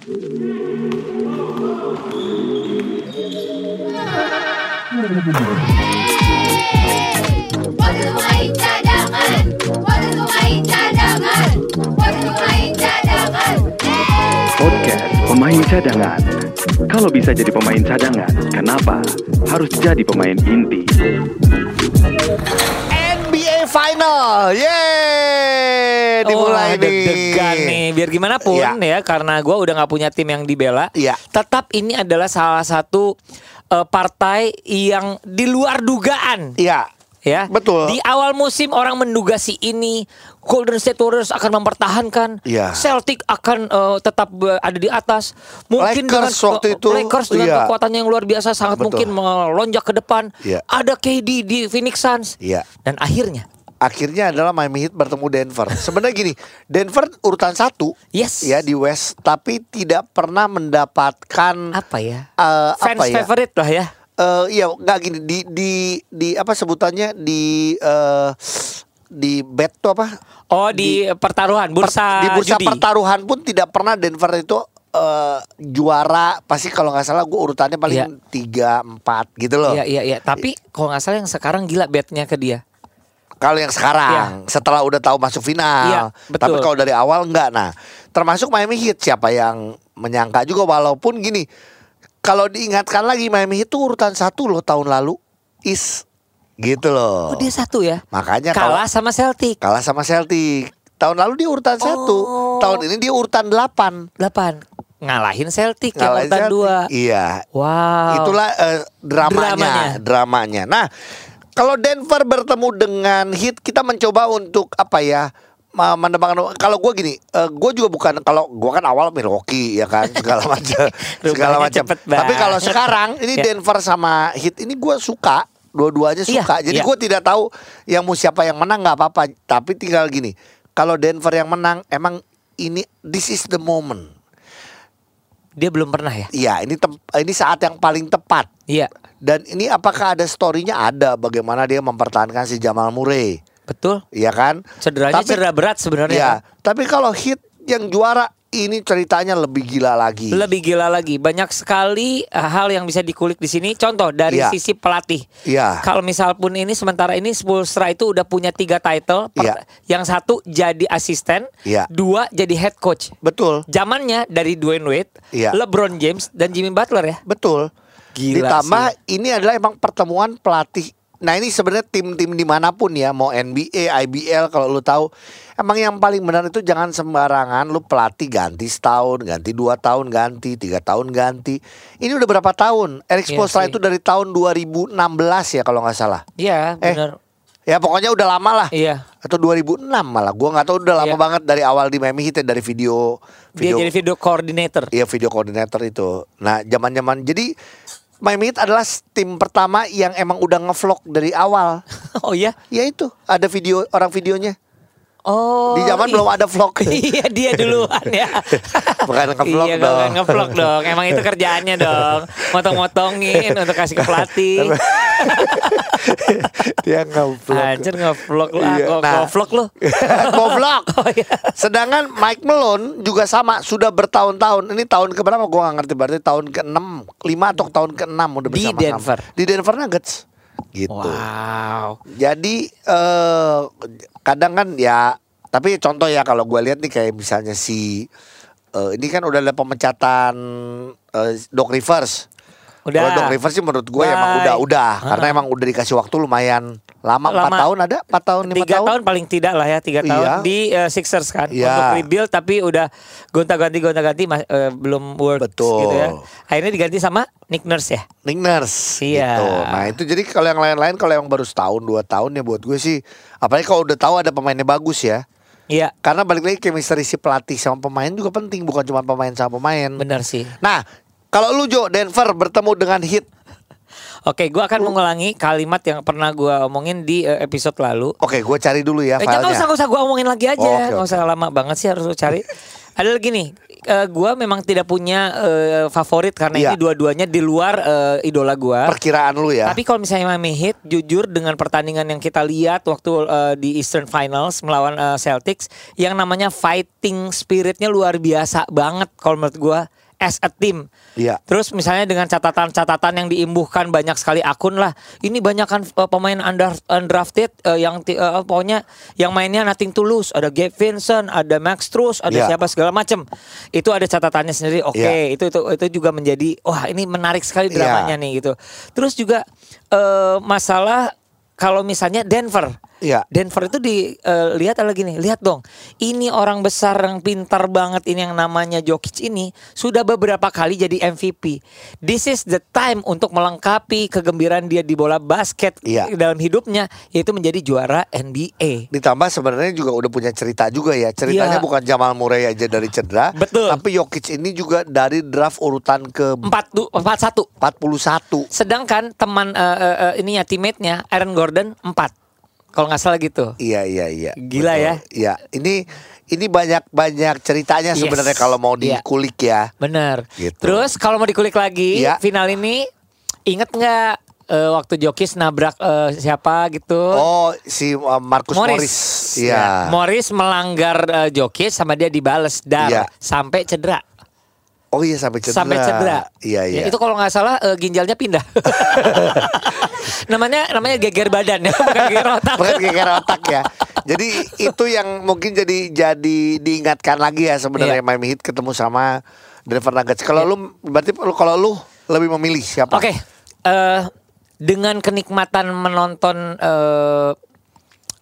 Podcast Pemain Cadangan. Kalau bisa jadi pemain cadangan, kenapa harus jadi pemain inti? NBA Final, yeay, dimulai Wah, nih. deg-degan nih. Biar gimana pun Iya. ya, karena gue udah nggak punya tim yang dibela. Iya. Tetap ini adalah salah satu eh, partai yang di luar dugaan. Iya, Ya, Betul. Di awal musim orang menduga si ini Golden State Warriors akan mempertahankan, Iya. Celtic akan eh, tetap ada di atas. Mungkin Lakers dengan waktu itu, Lakers dengan iya. kekuatannya yang luar biasa sangat Betul. mungkin melonjak ke depan. Iya. Ada KD di Phoenix Suns. Iya. Dan akhirnya, akhirnya adalah Miami Heat bertemu Denver. Sebenarnya gini, Denver urutan satu, yes. ya di West, tapi tidak pernah mendapatkan apa ya? eh, Fans apa ya? favorite lah ya. Eh, iya, nggak gini di di di apa sebutannya di eh, di bet tuh apa? Oh di, pertaruhan bursa di bursa judi. pertaruhan pun tidak pernah Denver itu eh, juara pasti kalau nggak salah gue urutannya Iya. paling tiga empat gitu loh. Iya iya iya. Tapi kalau nggak salah yang sekarang gila betnya ke dia. Kalau yang sekarang setelah udah tahu masuk final, Iya, betul. tapi kalau dari awal enggak. Nah, termasuk Miami Heat siapa yang menyangka juga walaupun gini, kalau diingatkan lagi Miami Heat itu urutan satu loh tahun lalu is gitu loh. Oh dia satu ya. Makanya Kalah sama Celtic. kalah sama Celtic tahun lalu dia urutan satu, Oh. tahun ini dia urutan delapan. 8 ngalahin Celtic yang Ngalahin urutan Celtic. 2. Iya. Wow. Itulah eh, dramanya, Dramanya. dramanya. Nah, kalau Denver bertemu dengan Heat, kita mencoba untuk apa ya? menebakkan kalau gue gini, gue juga bukan kalau gue kan awal Milwaukee ya kan segala macam segala macam. Tapi kalau sekarang ini Ya. Denver sama Heat ini gue suka dua-duanya Iya, suka. Jadi iya. gue tidak tahu yang mau siapa yang menang nggak apa-apa. Tapi tinggal gini, kalau Denver yang menang, emang ini this is the moment. Dia belum pernah ya? Iya, ini tem- ini saat yang paling tepat. Iya. Dan ini apakah ada storynya ada bagaimana dia mempertahankan si Jamal Murray, Betul. Iya kan? Cederanya Tapi- cedera berat sebenarnya. Iya, kan? tapi kalau hit yang juara ini ceritanya lebih gila lagi. Lebih gila lagi. Banyak sekali eh, hal yang bisa dikulik di sini. Contoh dari Iya. sisi pelatih. Iya. Kalau misal pun ini sementara ini Spolstra itu udah punya tiga title. Iya. Yang satu jadi asisten, Iya. dua jadi head coach. Betul, Zamannya dari Dwayne Wade, Iya. LeBron James dan Jimmy Butler ya. betul. Gila Ditambah ini adalah emang pertemuan pelatih. Nah ini sebenarnya tim-tim di mana pun ya, mau NBA, IBL kalau lu tahu, emang yang paling benar itu jangan sembarangan lu pelatih ganti setahun, ganti dua tahun, ganti tiga tahun, ganti. Ini udah berapa tahun? Eric Iya Spoelstra sih. itu dari tahun 2016 ya kalau nggak salah. Iya, Eh, benar. Ya pokoknya udah lama lah. Iya. Atau 2006 malah. Gua nggak tahu udah lama Iya. banget dari awal di Miami Heat ya, dari video Dia jadi video coordinator. Iya video koordinator itu. Nah zaman-zaman jadi Miami Heat adalah tim pertama yang emang udah ngevlog dari awal. Oh iya. Ya itu ada video orang videonya. Oh. Di zaman iya. belum ada vlog. iya dia duluan ya. Bukan ngevlog iya, dong. Bukan ngevlog dong. Emang itu kerjaannya dong. Motong-motongin untuk kasih ke pelatih. Dia ngevlog. Anjir ngevlog lu. Ah, Iya, nah. ngevlog lu. Goblok. Oh iya. Sedangkan Mike Malone juga sama sudah bertahun-tahun. Ini tahun ke berapa gua gak ngerti berarti tahun ke-6, 5 atau tahun ke-6 udah Di bersama-sama. Denver. Di Denver Nuggets. Gitu. Wow. Jadi eh kadang kan ya tapi contoh ya kalau gue lihat nih kayak misalnya si eh, ini kan udah ada pemecatan eh, Doc Rivers. Udah. Kalau Doc Rivers sih menurut gue emang Bye. udah udah karena Ha-ha. emang udah dikasih waktu lumayan lama, Lama. 4 tahun ada 4 tahun 5 Tiga tahun. tahun. paling tidak lah ya tiga tahun Iya. di eh, Sixers kan Iya. untuk rebuild tapi udah gonta-ganti gonta-ganti eh, belum works Betul. gitu ya. Akhirnya diganti sama Nick Nurse ya. Nick Nurse Iya. gitu. Nah itu jadi kalau yang lain-lain kalau yang baru setahun dua tahun ya buat gue sih apalagi kalau udah tahu ada pemainnya bagus ya. Iya, Karena balik lagi chemistry si pelatih sama pemain juga penting bukan cuma pemain sama pemain. benar sih. Nah, kalau lu Jo Denver bertemu dengan Heat, Oke, gua akan mengulangi kalimat yang pernah gua omongin di eh, episode lalu. oke gue cari dulu ya Eh, filenya. usah, nggak usah gua omongin lagi aja, Oh, nggak oke. usah lama banget sih harus lu cari. Adalah gini, eh, gua memang tidak punya eh, favorit karena Iya. ini dua-duanya di luar eh, idola gua. Perkiraan lu ya. Tapi kalau misalnya Miami Heat, jujur dengan pertandingan yang kita lihat waktu eh, di Eastern Finals melawan eh, Celtics, yang namanya fighting spiritnya luar biasa banget kalau menurut gua as a team. Iya. Terus misalnya dengan catatan-catatan yang diimbuhkan banyak sekali akun lah. Ini banyak kan eh, pemain under, undrafted eh, yang eh, pokoknya yang mainnya nothing to lose. Ada Gabe Vincent, ada Max Strus, ada Iya. siapa segala macam. Itu ada catatannya sendiri. Oke, Iya. itu itu itu juga menjadi wah ini menarik sekali Iya. dramanya nih gitu. Terus juga eh, masalah kalau misalnya Denver. Iya. Denver itu dilihat lagi nih, lihat dong. Ini orang besar yang pintar banget ini yang namanya Jokic ini sudah beberapa kali jadi MVP. This is the time untuk melengkapi kegembiraan dia di bola basket Iya. dalam hidupnya yaitu menjadi juara NBA. Ditambah sebenarnya juga udah punya cerita juga ya. Ceritanya Iya. bukan Jamal Murray aja dari cedera. Betul. Tapi Jokic ini juga dari draft urutan ke 4 empat satu. 41. Sedangkan teman eh, eh, eh, ininya teammate-nya Aaron Gordon 4. Kalau nggak salah gitu. Iya iya iya. Gila ya. Iya. Ini ini banyak banyak ceritanya Yes. sebenarnya kalau mau Iya. dikulik ya. Bener. Gitu. Terus kalau mau dikulik lagi Iya. final ini inget nggak eh, waktu Jokis nabrak eh, siapa gitu? Oh si uh, Marcus Morris. Iya. Ya, Morris melanggar eh, Jokis sama dia dibales dar Iya. sampai cedera. Oh iya sampai cedera. Sampai cedera. Iya iya. Ya, itu kalau nggak salah eh, ginjalnya pindah. namanya namanya geger badan ya, bukan geger otak. Bukan geger otak ya. Jadi itu yang mungkin jadi jadi diingatkan lagi ya sebenarnya Iya. Miami Heat ketemu sama Denver Nuggets. Kalau lu berarti lu- kalau lu lebih memilih siapa? Oke, eh, dengan kenikmatan menonton eh,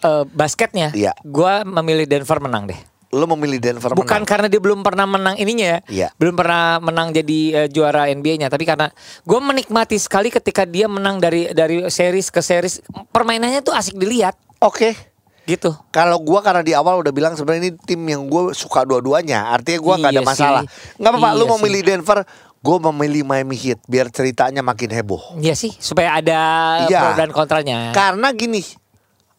eh, basketnya, Iya. gua memilih Denver menang deh. Lu memilih Denver Bukan menang. karena dia belum pernah menang ininya ya, Iya. belum pernah menang jadi eh, juara NBA-nya, tapi karena gue menikmati sekali ketika dia menang dari dari series ke series, permainannya tuh asik dilihat, Oke. gitu. Kalau gua karena di awal udah bilang sebenarnya ini tim yang gue suka dua-duanya. Artinya gua nggak ada Iya masalah. sih. Nggak apa-apa. lu Iya mau sih. milih Denver, gue memilih Miami Heat biar ceritanya makin heboh. Iya sih, supaya ada Iya. pro dan kontranya. Karena gini,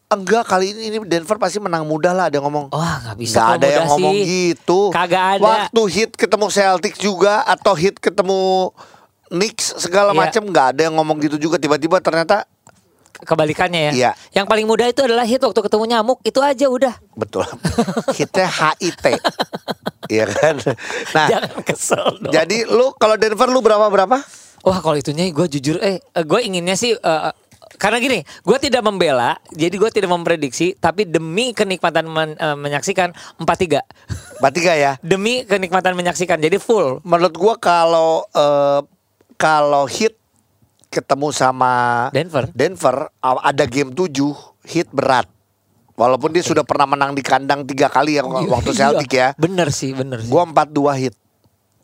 enggak kali ini ini Denver pasti menang mudah lah. Ada yang ngomong. Wah nggak bisa Gak ada yang mudah ngomong sih. gitu. Kagak ada. Waktu hit ketemu Celtics juga atau hit ketemu Knicks segala Iya. macam nggak ada yang ngomong gitu juga. Tiba-tiba ternyata Kebalikannya ya. Iya. Yang paling mudah itu adalah hit waktu ketemu nyamuk itu aja udah. betul. Hitnya HIT. Iya kan. Nah, Jangan kesel dong. jadi lu kalau Denver lu berapa berapa? Wah kalau itunya gue jujur eh gue inginnya sih eh, karena gini gue tidak membela jadi gue tidak memprediksi tapi demi kenikmatan men- eh, menyaksikan 4-3 Berarti gak ya? demi kenikmatan menyaksikan jadi full Menurut gua kalau eh, kalau hit ketemu sama Denver. Denver ada game 7 hit berat. Walaupun dia sudah pernah menang di kandang tiga kali ya waktu Iya, Celtic ya. bener sih bener sih. Gua 4-2 hit.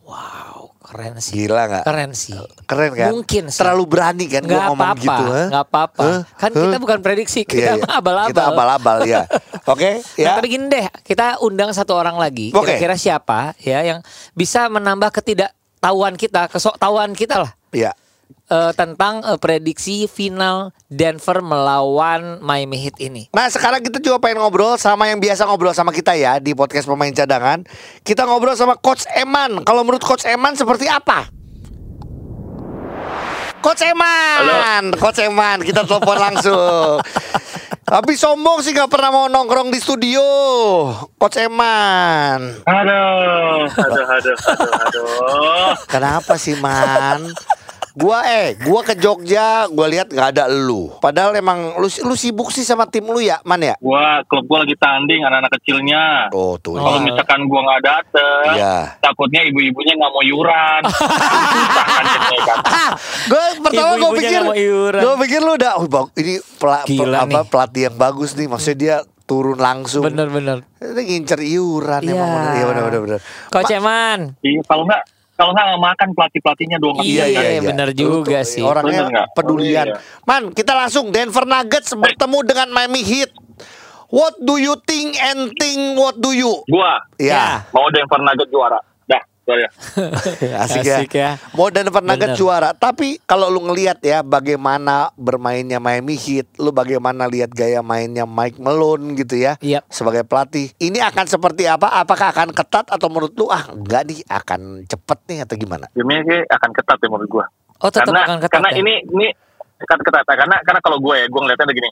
wow keren sih Gila nggak? keren sih Keren kan? mungkin sih Terlalu berani kan gua nggak ngomong apa-apa gitu. ha? nggak apa-apa Hah? kan Hah? kita bukan prediksi kita Iya, iya. mah abal-abal Kita abal-abal ya. Oke, Nah, ya. tapi gini deh, kita undang satu orang lagi. Oke. Kira-kira siapa ya yang bisa menambah ketidaktahuan kita, kesoktahuan kita lah Iya. Eh, tentang eh, prediksi final Denver melawan Miami Heat ini. Nah sekarang kita juga pengen ngobrol sama yang biasa ngobrol sama kita ya di podcast pemain cadangan. Kita ngobrol sama Coach Eman. Kalau menurut Coach Eman seperti apa? Coach Eman, Coach Eman, kita telepon langsung. Tapi sombong sih nggak pernah mau nongkrong di studio, Coach Eman. Aduh, aduh, aduh, aduh, aduh. Kenapa sih Man? Gua eh, gua ke Jogja, gua lihat nggak ada lu. Padahal emang lu lu sibuk sih sama tim lu ya, Man ya? Gua klub gua lagi tanding anak-anak kecilnya. Oh tuh. Kalau misalkan gua nggak dateng, Iya. takutnya ibu-ibunya nggak mau yuran. Kan jadinya kan. gue pertama gue Ibu-ibunya pikir gue pikir lu udah oh, ini pela- pe- Gila apa nih. pelatih yang bagus nih maksudnya dia turun langsung Bener-bener. Ini ngincer iuran Iya. emang bener iya bener bener bener Coach Ma- Eman. Iya, kalau nggak kalau nggak makan pelatih pelatihnya doang. Iya, iya, bener Lu juga tuh sih. orangnya Bener pedulian Oh, iya. man kita langsung Denver Nuggets bertemu dengan Miami Heat what do you think and think what do you Gua ya mau Denver Nuggets juara. Soalnya. Asik, ya. Asik ya. Mau Denver Nuggets Bener. juara. Tapi kalau lu ngelihat ya bagaimana bermainnya Miami Heat, lu bagaimana lihat gaya mainnya Mike Malone gitu ya. Iya. Sebagai pelatih. Ini akan seperti apa? Apakah akan ketat atau menurut lu ah enggak nih akan cepet nih atau gimana? Timnya sih akan ketat ya menurut gua. Oh tetap karena akan ketat karena ya? ini ini ketat ketat karena karena kalau gue ya gue ngeliatnya begini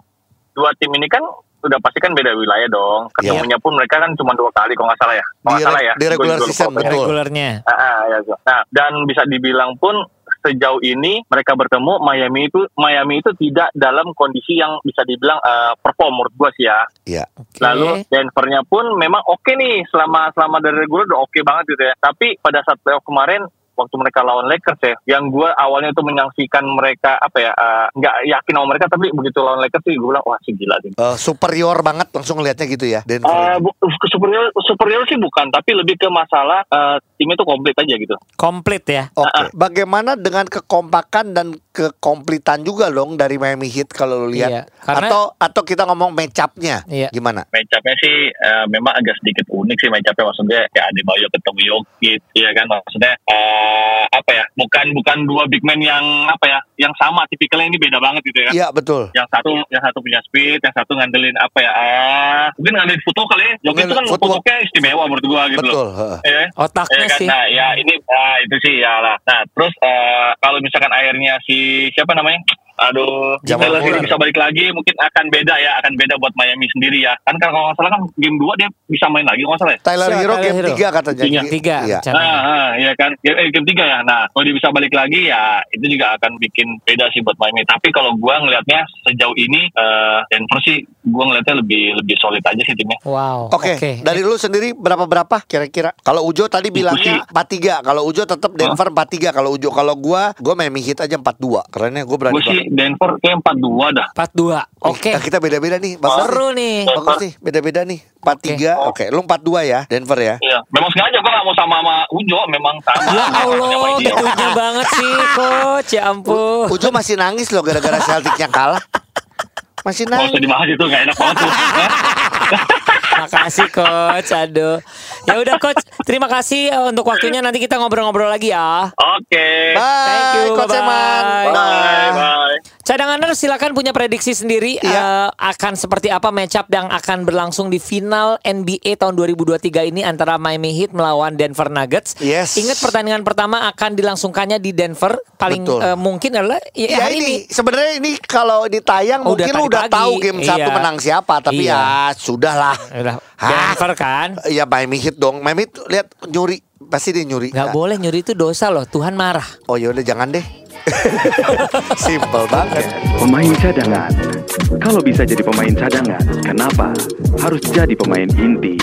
dua tim ini kan udah pasti kan beda wilayah dong ketemunya pun mereka kan cuma dua kali kalau nggak salah ya kalau nggak salah ya di regular season, betul. regulernya. Ah, ah, ya, so. nah dan bisa dibilang pun sejauh ini mereka bertemu Miami itu Miami itu tidak dalam kondisi yang bisa dibilang eh, perform menurut gue sih ya Iya. Oke. Lalu Denvernya pun memang oke nih selama selama dari regular udah oke banget gitu ya. Tapi pada saat playoff kemarin waktu mereka lawan Lakers ya, yang gue awalnya tuh menyaksikan mereka apa ya eh, nggak yakin sama mereka tapi begitu lawan Lakers sih gue bilang wah sih gila sih. Eh, superior banget langsung ngelihatnya gitu ya Denver. Eh, bu- superior superior sih bukan tapi lebih ke masalah eh, timnya tuh komplit aja gitu. Komplit ya. Oke. Bagaimana dengan kekompakan dan kekomplitan juga dong dari Miami Heat kalau lu lihat? Iya, karena- Atau atau kita ngomong match up-nya Iya. gimana? Matchupnya sih eh, memang agak sedikit unik sih matchupnya maksudnya kayak Adebayo ketemu Jokic ya kan maksudnya eh, apa ya bukan bukan dua big man yang apa ya yang sama tipikalnya ini beda banget gitu ya Iya betul. yang satu yang satu punya speed yang satu ngandelin apa ya ah mungkin ngandelin foto kali ya Jokic itu kan fotonya istimewa menurut gua gitu Betul. loh heeh. ya Otaknya Ya kan? sih. Nah, ya ini nah, itu sih ya lah. Nah, terus eh, kalau misalkan akhirnya si siapa namanya? Aduh, Jamal Taylor bisa balik lagi, mungkin akan beda ya, akan beda buat Miami sendiri ya. Kan kalau nggak salah kan game 2 dia bisa main lagi kalau nggak salah ya. Tyler Siapa Hero Tyler game Hero? 3 katanya. Tiga. Tiga. Iya. rencananya. Nah, ah, iya kan. Ya, eh, game 3 ya. Nah, kalau dia bisa balik lagi ya itu juga akan bikin beda sih buat Miami. Tapi kalau gua ngelihatnya sejauh ini eh, Denver sih gua ngelihatnya lebih lebih solid aja sih timnya. Wow. Oke, dari lu sendiri berapa berapa kira-kira? Kalau Ujo tadi bilangnya 4-3, kalau Ujo tetap Denver 4-3, kalau Ujo kalau gua gua Miami Heat aja 4-2. Karena gua berani Gue sih. Denver kayak 4-2 dah. 42. Oke. Nah, kita beda-beda nih. Bagus Seru nih. nih. Bagus nih, beda-beda nih. 4-3. Oke, lu 4-2 ya, Denver ya. Iya, memang sengaja gue gak mau sama sama Ujo, memang sama. Allah, gitunya banget sih, coach. Ya ampun. Ujo masih nangis loh gara-gara Celticnya kalah. Masih nangis. dibahas itu gak enak banget tuh. Makasih coach. Aduh. Ya udah coach, terima kasih eh, untuk waktunya. Nanti kita ngobrol-ngobrol lagi ya. Oke. Bye, Thank you, Coach. Eman. Bye bye. Cadanganer silakan punya prediksi sendiri Iya. eh, akan seperti apa matchup yang akan berlangsung di final NBA tahun 2023 ini antara Miami Heat melawan Denver Nuggets. Yes. Ingat pertandingan pertama akan dilangsungkannya di Denver. Paling Betul. eh, mungkin adalah ya, Ya hari ini sebenarnya ini kalau ditayang Oh, mungkin udah pagi. tahu game satu Iya. menang siapa tapi Iya. ya sudahlah. Udah? Denver kan. Ya Miami Heat dong. Miami Heat lihat nyuri pasti dia nyuri. Nggak boleh nyuri itu dosa loh. Tuhan marah. Oh ya udah jangan deh. Simple banget. Pemain cadangan. Kalau bisa jadi pemain cadangan, kenapa harus jadi pemain inti?